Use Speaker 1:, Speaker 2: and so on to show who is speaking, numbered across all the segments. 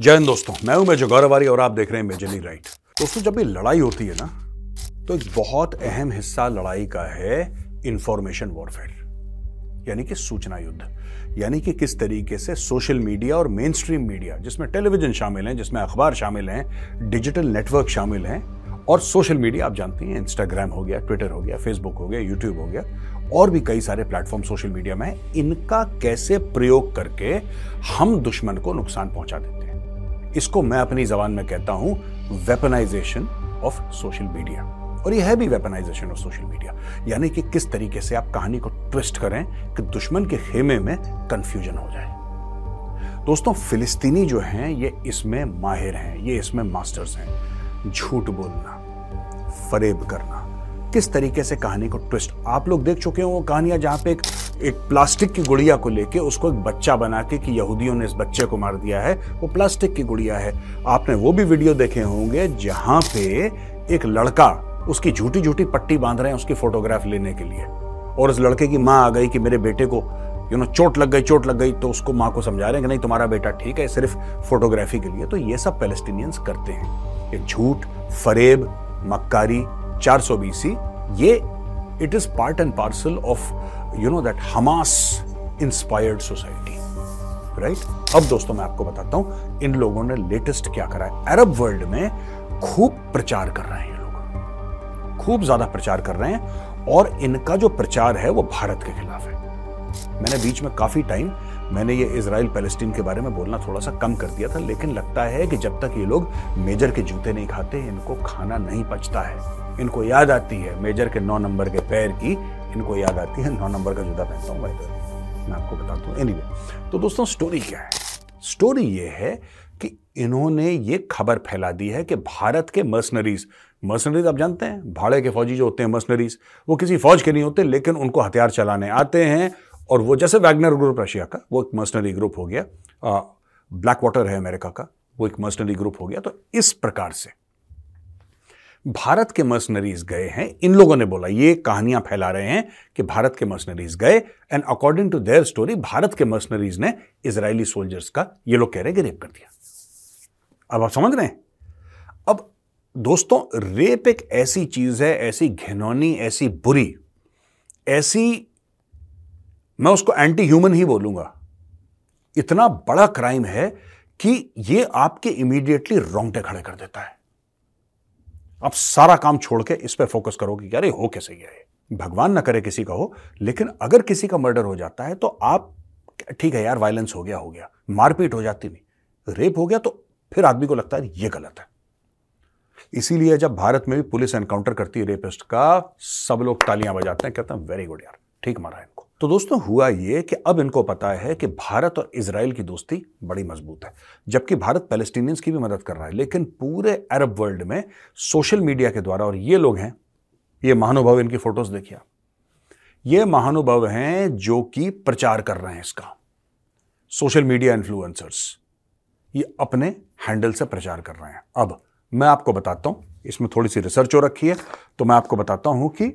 Speaker 1: जय हिंद दोस्तों, मैं हूँ मेजर गौरवारी और आप देख रहे हैं मेजरली राइट। दोस्तों, जब भी लड़ाई होती है ना तो एक बहुत अहम हिस्सा लड़ाई का है इंफॉर्मेशन वॉरफेयर यानी कि सूचना युद्ध, यानी कि किस तरीके से सोशल मीडिया और मेन स्ट्रीम मीडिया जिसमें टेलीविज़न शामिल हैं, जिसमें अखबार शामिल हैं डिजिटल नेटवर्क शामिल हैं, और सोशल मीडिया आप जानती हैं इंस्टाग्राम हो गया ट्विटर हो गया फेसबुक हो गया यूट्यूब हो गया, और भी कई सारे प्लेटफॉर्म सोशल मीडिया में इनका कैसे प्रयोग करके हम दुश्मन को नुकसान पहुँचा देते हैं? इसको मैं अपनी जबान में कहता हूँ वेपनाइजेशन ऑफ़ सोशल मीडिया और यह है भी वेपनाइजेशन ऑफ़ सोशल मीडिया यानी कि किस तरीके से आप कहानी को ट्विस्ट करें कि दुश्मन के खेमे में कंफ्यूजन हो जाए। दोस्तों, फिलिस्तीनी जो हैं, ये इसमें माहिर हैं, ये इसमें मास्टर्स हैं। झूठ बोलना, फरेब करना, किस तरीके से कहानी को ट्विस्ट आप लोग देख चुके हो वो कहानियाँ जहाँ पे एक एक प्लास्टिक की गुड़िया को लेके उसको एक बच्चा बना के कि यहूदियों ने इस बच्चे को मार दिया है, वो प्लास्टिक की गुड़िया है। आपने वो भी वीडियो देखे होंगे जहाँ पे एक लड़का उसकी झूठी झूठी पट्टी बाँध रहे हैं उसकी फोटोग्राफ लेने के लिए। और उस लड़के की माँ आ गई कि मेरे बेटे को यू नो चोट लग गई, चोट लग गई तो उसको माँ को समझा रहे हैं कि नहीं, तुम्हारा बेटा ठीक है, सिर्फ़ फोटोग्राफी के लिए। तो ये सब पैलेस्टीनियंस करते हैं। ये झूठ, फरेब, मक्कारी 400 बीसी, ये it is part and parcel of you know that Hamas inspired society right अब दोस्तों मैं आपको बताता हूँ, इन लोगों ने लेटेस्ट क्या करा है? अरब वर्ल्ड में खूब प्रचार कर रहे हैं लोग। खूब ज़्यादा प्रचार कर रहे हैं और इनका जो प्रचार है वो भारत के खिलाफ है। मैंने बीच में काफ़ी टाइम मैंने ये इसराइल पैलेस्टीन के बारे में बोलना थोड़ा सा कम कर दिया था, लेकिन लगता है कि जब तक ये लोग मेजर के जूते नहीं खाते, इनको खाना नहीं पचता है। इनको याद आती है मेजर के नौ नंबर के पैर की इनको याद आती है, नौ नंबर का जूता पहनता हूँ भाई मैं आपको बताता हूँ। एनीवे तो दोस्तों स्टोरी क्या है? स्टोरी ये है कि इन्होंने ये खबर फैला दी है कि भारत के मर्सनरीज मर्सनरीज आप जानते हैं, भाड़े के फौजी जो होते हैं मर्सनरीज वो किसी फौज के नहीं होते, लेकिन उनको हथियार चलाने आते हैं, और वो जैसे वैगनर ग्रुप रशिया का, वो एक मर्सनरी ग्रुप हो गया ब्लैक वाटर है अमेरिका का, वो एक मर्सनरी ग्रुप हो गया तो इस प्रकार से भारत के मर्सनरीज गए हैं। इन लोगों ने बोला, ये कहानियाँ फैला रहे हैं कि भारत के मर्सनरीज गए and according to their story Bharat के मर्सनरीज ने इसराइली सोल्जर्स का, ये लोग कह रहे हैं कि रेप कर दिया। अब आप समझ रहे हैं? अब दोस्तों रेप एक ऐसी चीज़ है, ऐसी घिनौनी, ऐसी बुरी, ऐसी, मैं उसको एंटी ह्यूमन ही बोलूँगा। इतना बड़ा क्राइम है कि ये आपके इमीडिएटली रोंगटे खड़े कर देता है। आप सारा काम छोड़ के इस पर फोकस करोगे कि, अरे, हो कैसे गया है भगवान ना करे किसी का हो, लेकिन अगर किसी का मर्डर हो जाता है तो आप, ठीक है यार वायलेंस हो गया हो गया, मारपीट हो जाती नहीं रेप हो गया तो फिर आदमी को लगता है, ये गलत है। इसीलिए जब भारत में भी पुलिस एनकाउंटर करती है रेपिस्ट का, सब लोग तालियाँ बजाते हैं, कहते हैं वेरी गुड यार, ठीक मारा इनको। तो दोस्तों, हुआ ये कि अब इनको पता है कि भारत और इसराइल की दोस्ती बड़ी मज़बूत है, जबकि भारत पैलेस्टीनियंस की भी मदद कर रहा है। लेकिन पूरे अरब वर्ल्ड में सोशल मीडिया के द्वारा, और ये लोग हैं, ये महानुभव, इनकी फ़ोटोज़ देखिए ये महानुभव हैं जो कि प्रचार कर रहे हैं इसका। सोशल मीडिया इन्फ्लुएंसर्स, ये अपने हैंडल से प्रचार कर रहे हैं। अब मैं आपको बताता हूँ, इसमें थोड़ी सी रिसर्च हो रखी है तो मैं आपको बताता हूँ कि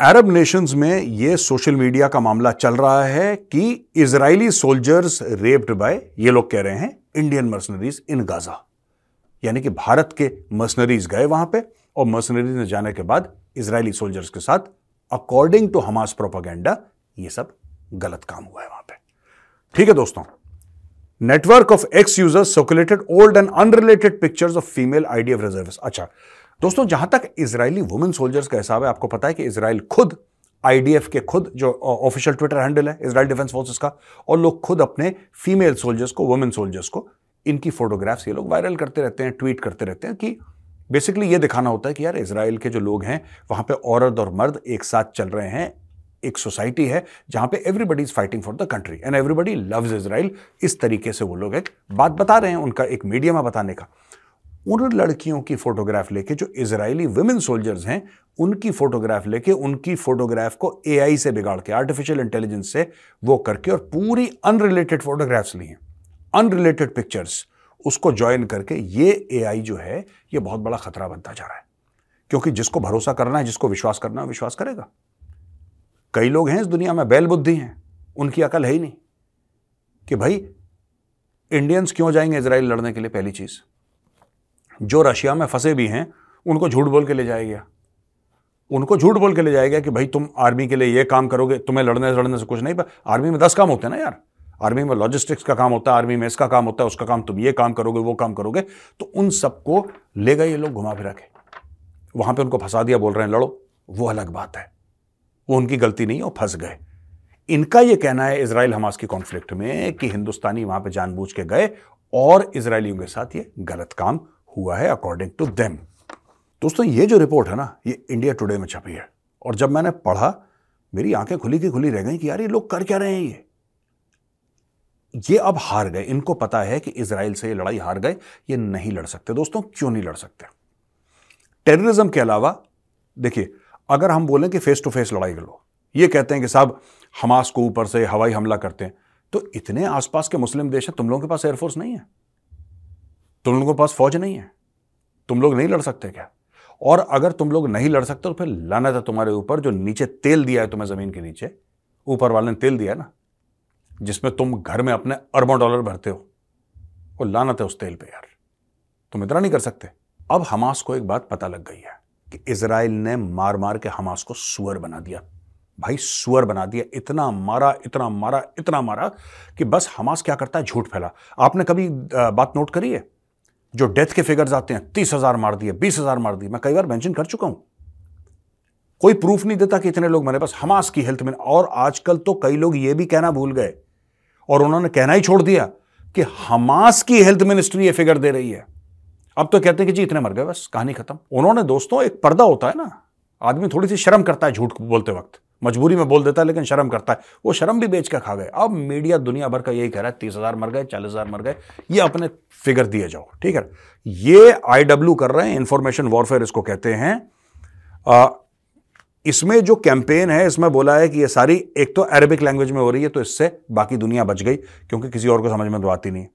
Speaker 1: अरब नेशंस में यह सोशल मीडिया का मामला चल रहा है कि इजरायली सोल्जर्स रेप्ड बाय, ये लोग कह रहे हैं, इंडियन मर्सनरीज इन गाजा। यानी कि भारत के मर्सनरीज गए वहाँ पे और मर्सनरीज ने जाने के बाद इजरायली सोल्जर्स के साथ अकॉर्डिंग टू हमास प्रोपागेंडा ये सब गलत काम हुआ है वहाँ पे। ठीक है दोस्तों network of X users circulated old and unrelated pictures of female IDF reserve अच्छा दोस्तों, जहाँ तक इसराइली वुमेन सोल्जर्स का हिसाब है, आपको पता है कि इसराइल खुद आईडीएफ के खुद जो ऑफिशियल ट्विटर हैंडल है इसराइल डिफेंस फोर्सेस का, और लोग खुद अपने फीमेल सोल्जर्स को वुमेन सोल्जर्स को, इनकी फोटोग्राफ्स ये लोग वायरल करते रहते हैं ट्वीट करते रहते हैं कि बेसिकली ये दिखाना होता है कि यार इसराइल के जो लोग हैं, वहाँ पे औरत और मर्द एक साथ चल रहे हैं, एक सोसाइटी है, जहाँ पे everybody is fighting for the country and everybody loves Israel इस तरीके से वो लोग एक बात बता रहे हैं उनका एक मीडियम है बताने का। उन लड़कियों की फोटोग्राफ लेके, जो इसराइली वुमेन सोल्जर्स हैं, उनकी फोटोग्राफ लेके, उनकी फोटोग्राफ को एआई से बिगाड़ के आर्टिफिशियल इंटेलिजेंस से वो करके और पूरी अनरिलेटेड फोटोग्राफ्स ली हैं। अनरिलेटेड पिक्चर्स उसको ज्वाइन करके ये एआई जो है, ये बहुत बड़ा खतरा बनता जा रहा है। क्योंकि जिसको भरोसा करना है, जिसको विश्वास करना है, विश्वास करेगा। कई लोग हैं इस दुनिया में, बैल बुद्धि हैं, उनकी अकल है ही नहीं कि भाई इंडियंस क्यों जाएँगे इसराइल लड़ने के लिए, पहली चीज़? जो रशिया में फंसे भी हैं, उनको झूठ बोल के ले जाएगा उनको झूठ बोल के ले जाएगा कि भाई तुम आर्मी के लिए ये काम करोगे, तुम्हें लड़ने से लड़ने से कुछ नहीं पर आर्मी में दस काम होते हैं ना यार। आर्मी में लॉजिस्टिक्स का काम होता है, आर्मी में इसका काम होता है, उसका काम तुम ये काम करोगे, वो काम करोगे तो उन सबको ले गए ये लोग घुमा फिरा के। वहाँ पे उनको फंसा दिया, बोल रहे हैं, लड़ो। वो अलग बात है। वो उनकी गलती नहीं है, वो फंस गए। इनका यह कहना है इसराइल हमास की कॉन्फ्लिक्ट में कि हिंदुस्तानी वहाँ पे जानबूझ के गए और इसराइलियों के साथ ये गलत काम हुआ है अकॉर्डिंग टू देम दोस्तों, ये जो रिपोर्ट है ना, ये इंडिया टुडे में छपी है। और जब मैंने पढ़ा, मेरी आँखें खुली की खुली रह गई कि यार ये लोग कर क्या रहे हैं ये? ये अब हार गए। इनको पता है कि इसराइल से ये लड़ाई हार गए। ये नहीं लड़ सकते। दोस्तों, क्यों नहीं लड़ सकते? टेररिज्म के अलावा, देखिए, अगर हम बोलें कि फेस टू फेस लड़ाई लो, ये कहते हैं कि साहब हमास को ऊपर से हवाई हमला करते हैं तो इतने आसपास के मुस्लिम देश हैं, तुम लोगों के पास एयरफोर्स नहीं है। तुम लोगों के पास फौज नहीं है। तुम लोग नहीं लड़ सकते क्या? और अगर तुम लोग नहीं लड़ सकते तो फिर लाना था तुम्हारे ऊपर जो नीचे तेल दिया है तुम्हें ज़मीन के नीचे। ऊपर वाले ने तेल दिया ना, जिसमें तुम घर में अपने अरबों डॉलर भरते हो। वो लाना था उस तेल पे यार। तुम इतना नहीं कर सकते। अब हमास को एक बात पता लग गई है कि इसराइल ने मार मार के हमास को सुअर बना दिया। भाई सुअर बना दिया, इतना मारा इतना मारा इतना मारा कि बस हमास क्या करता है? झूठ फैला। आपने कभी बात नोट करी है? जो डेथ के फिगर्स आते हैं, तीस हज़ार मार दिए, बीस हज़ार मार दिए, मैं कई बार मेंशन कर चुका हूँ। कोई प्रूफ नहीं देता कि इतने लोग मरे बस हमास की हेल्थ में, और आजकल तो कई लोग ये भी कहना भूल गए, और उन्होंने कहना ही छोड़ दिया कि हमास की हेल्थ मिनिस्ट्री ये फिगर दे रही है। अब तो कहते हैं कि जी, इतने मर गए, बस कहानी खत्म। उन्होंने दोस्तों, एक पर्दा होता है ना, आदमी थोड़ी सी शर्म करता है झूठ बोलते वक्त। मजबूरी में बोल देता है लेकिन शर्म करता है। वो शर्म भी बेच कर खा गए। अब मीडिया दुनिया भर का यही कह रहा है तीस हज़ार मर गए चालीस हज़ार मर गए। ये अपने फिगर दिए जाओ ठीक है? ये आईडब्ल्यू कर रहे हैं इंफॉर्मेशन वॉरफेयर इसको कहते हैं। इसमें जो कैंपेन है इसमें बोला है कि ये सारी एक तो अरेबिक लैंग्वेज में हो रही है तो इससे बाकी दुनिया बच गई क्योंकि किसी और को समझ में तो आती नहीं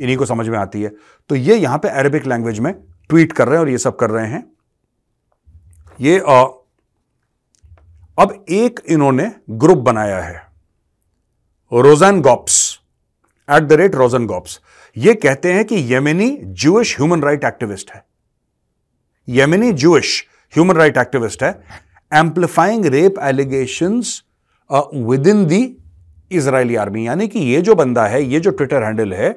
Speaker 1: इन्हीं को समझ में आती है। तो ये यहाँ पे अरेबिक लैंग्वेज में ट्वीट कर रहे हैं और ये सब कर रहे हैं। ये आ, अब एक इन्होंने ग्रुप बनाया है Rozen Gops at the rate Rozen Gops ये कहते हैं कि Yemeni Jewish human right activist है। Yemeni Jewish human right activist है amplifying rape allegation within the Israeli army यानी कि ये जो बंदा है, ये जो ट्विटर हैंडल है,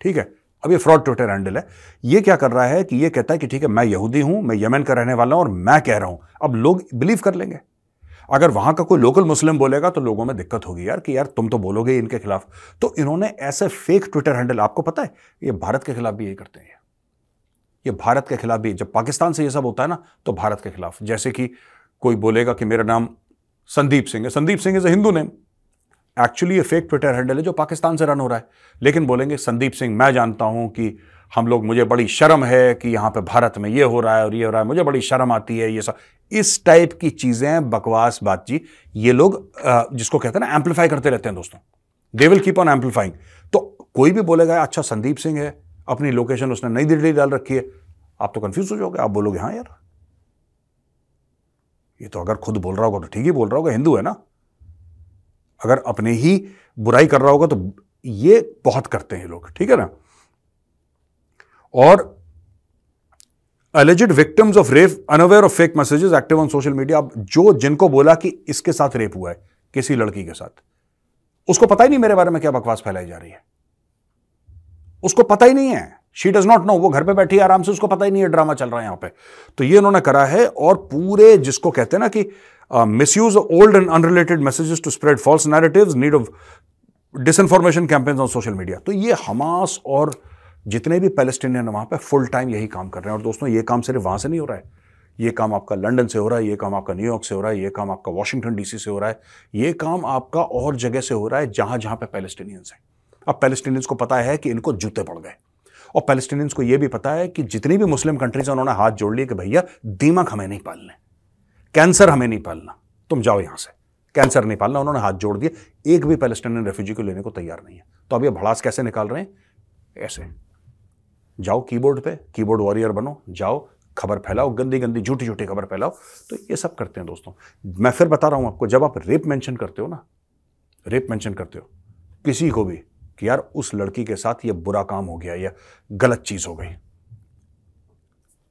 Speaker 1: ठीक है, अब ये फ्रॉड ट्विटर हैंडल है। ये क्या कर रहा है कि ये कहता है कि ठीक है, मैं यहूदी हूँ, मैं यमन का रहने वाला हूँ और मैं कह रहा हूँ। अब लोग बिलीव कर लेंगे। अगर वहाँ का कोई लोकल मुस्लिम बोलेगा तो लोगों में दिक्कत होगी यार कि यार तुम तो बोलोगे इनके खिलाफ। तो इन्होंने ऐसे फेक ट्विटर हैंडल आपको पता है? ये भारत के खिलाफ भी यही करते हैं। ये भारत के खिलाफ भी, जब पाकिस्तान से ये सब होता है ना तो भारत के खिलाफ। जैसे कि कोई बोलेगा कि मेरा नाम संदीप सिंह है। Sandeep Singh is a Hindu name actually ये फेक ट्विटर हैंडल है जो पाकिस्तान से रन हो रहा है। लेकिन बोलेंगे, संदीप सिंह, मैं जानता हूँ कि हम लोग, मुझे बड़ी शर्म है कि यहाँ पे भारत में ये हो रहा है और ये हो रहा है। मुझे बड़ी शर्म आती है, ये सब। इस टाइप की चीज़ें बकवास बातचीत। ये लोग जिसको कहते हैं ना एम्पलीफाई करते रहते हैं दोस्तों। They will keep on amplifying तो कोई भी बोलेगा अच्छा संदीप सिंह है, अपनी लोकेशन उसने नई दिल्ली डाल रखी है। आप तो कंफ्यूज हो जाओगे। आप बोलोगे हाँ यार। ये तो अगर खुद बोल रहा होगा तो ठीक ही बोल रहा होगा, हिंदू है ना? अगर अपने ही बुराई कर रहा होगा तो ये बहुत करते हैं लोग, ठीक है ना? और alleged victims of rape unaware of fake messages active on social media अब जो जिनको बोला कि इसके साथ रेप हुआ है, किसी लड़की के साथ, उसको पता ही नहीं मेरे बारे में क्या बकवास फैलाई जा रही है। उसको पता ही नहीं है। शी डज नॉट नो वो घर पे बैठी आराम से उसको पता ही नहीं है ड्रामा चल रहा है यहाँ पे। तो ये उन्होंने करा है और पूरे जिसको कहते हैं ना कि misuse old and unrelated messages to spread false narratives need of disinformation campaigns on social media तो ये हमास और जितने भी पैलेस्टीनियन वहाँ पे फुल टाइम यही काम कर रहे हैं। और दोस्तों, ये काम सिर्फ़ वहाँ से नहीं हो रहा है। ये काम आपका लंदन से हो रहा है, ये काम आपका न्यूयॉर्क से हो रहा है, ये काम आपका वॉशिंगटन डीसी से हो रहा है। ये काम आपका और जगह से हो रहा है जहाँ जहाँ पे पैलेस्टीनियंस हैं। अब पैलेस्टीनियंस को पता है कि इनको जूते पड़ गए। और पैलेस्टीनियंस को यह भी पता है कि जितनी भी मुस्लिम कंट्रीज़ हैं, उन्होंने हाथ जोड़ लिए कि भैया, दीमक हमें नहीं पालने कैंसर हमें नहीं पालना। तुम जाओ यहाँ से। कैंसर नहीं पालना, उन्होंने हाथ जोड़ दिए। एक भी पैलेस्टीनियन रेफ्यूजी को लेने को तैयार नहीं है। तो अब ये भड़ास कैसे निकाल रहे हैं? ऐसे। जाओ कीबोर्ड पे कीबोर्ड वॉरियर बनो, जाओ, खबर फैलाओ, गंदी गंदी, झूठी झूठी खबर फैलाओ। तो ये सब करते हैं दोस्तों। मैं फिर बता रहा हूँ आपको, जब आप रेप मेंशन करते हो ना रेप मेंशन करते हो, किसी को भी कि यार उस लड़की के साथ ये बुरा काम हो गया, या गलत चीज़ हो गई।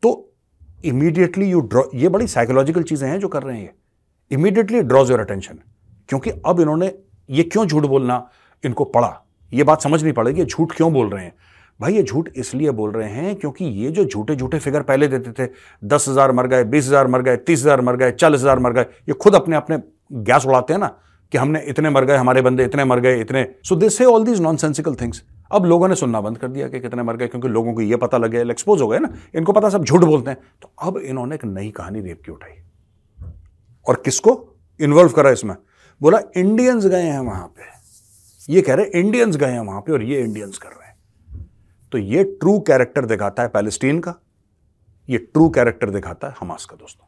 Speaker 1: तो इमीडिएटली यू ड्रॉ ये बड़ी साइकोलॉजिकल चीज़ें हैं जो कर रहे हैं ये। इमीडिएटली ड्रॉज योर अटेंशन क्योंकि अब इन्होंने ये क्यों झूठ बोलना इनको पड़ा? ये बात समझ नहीं पड़ेगी झूठ क्यों बोल रहे हैं? भाई ये झूठ इसलिए बोल रहे हैं क्योंकि ये जो झूठे झूठे फिगर पहले देते थे, दस हज़ार मर गए, बीस हज़ार मर गए, तीस हज़ार मर गए, चालीस हज़ार मर गए, ये खुद अपने अपने गैस उड़ाते हैं ना कि हमने इतने मर गए, हमारे बंदे इतने मर गए, इतने। सो दिस से all these nonsensical things अब लोगों ने सुनना बंद कर दिया कि कितने मर गए, क्योंकि लोगों को ये पता लगे एक्सपोज हो गए ना, इनको पता सब झूठ बोलते हैं। तो अब इन्होंने एक नई कहानी रेप की उठाई। और किसको? इन्वॉल्व करा इसमें। बोला इंडियंस गए हैं वहाँ पे। ये कह रहे इंडियंस गए हैं वहाँ पे और ये इंडियंस कर रहे हैं। तो ये ट्रू कैरेक्टर दिखाता है पैलेस्टीन का, ये ट्रू कैरेक्टर दिखाता है हमास का, दोस्तों।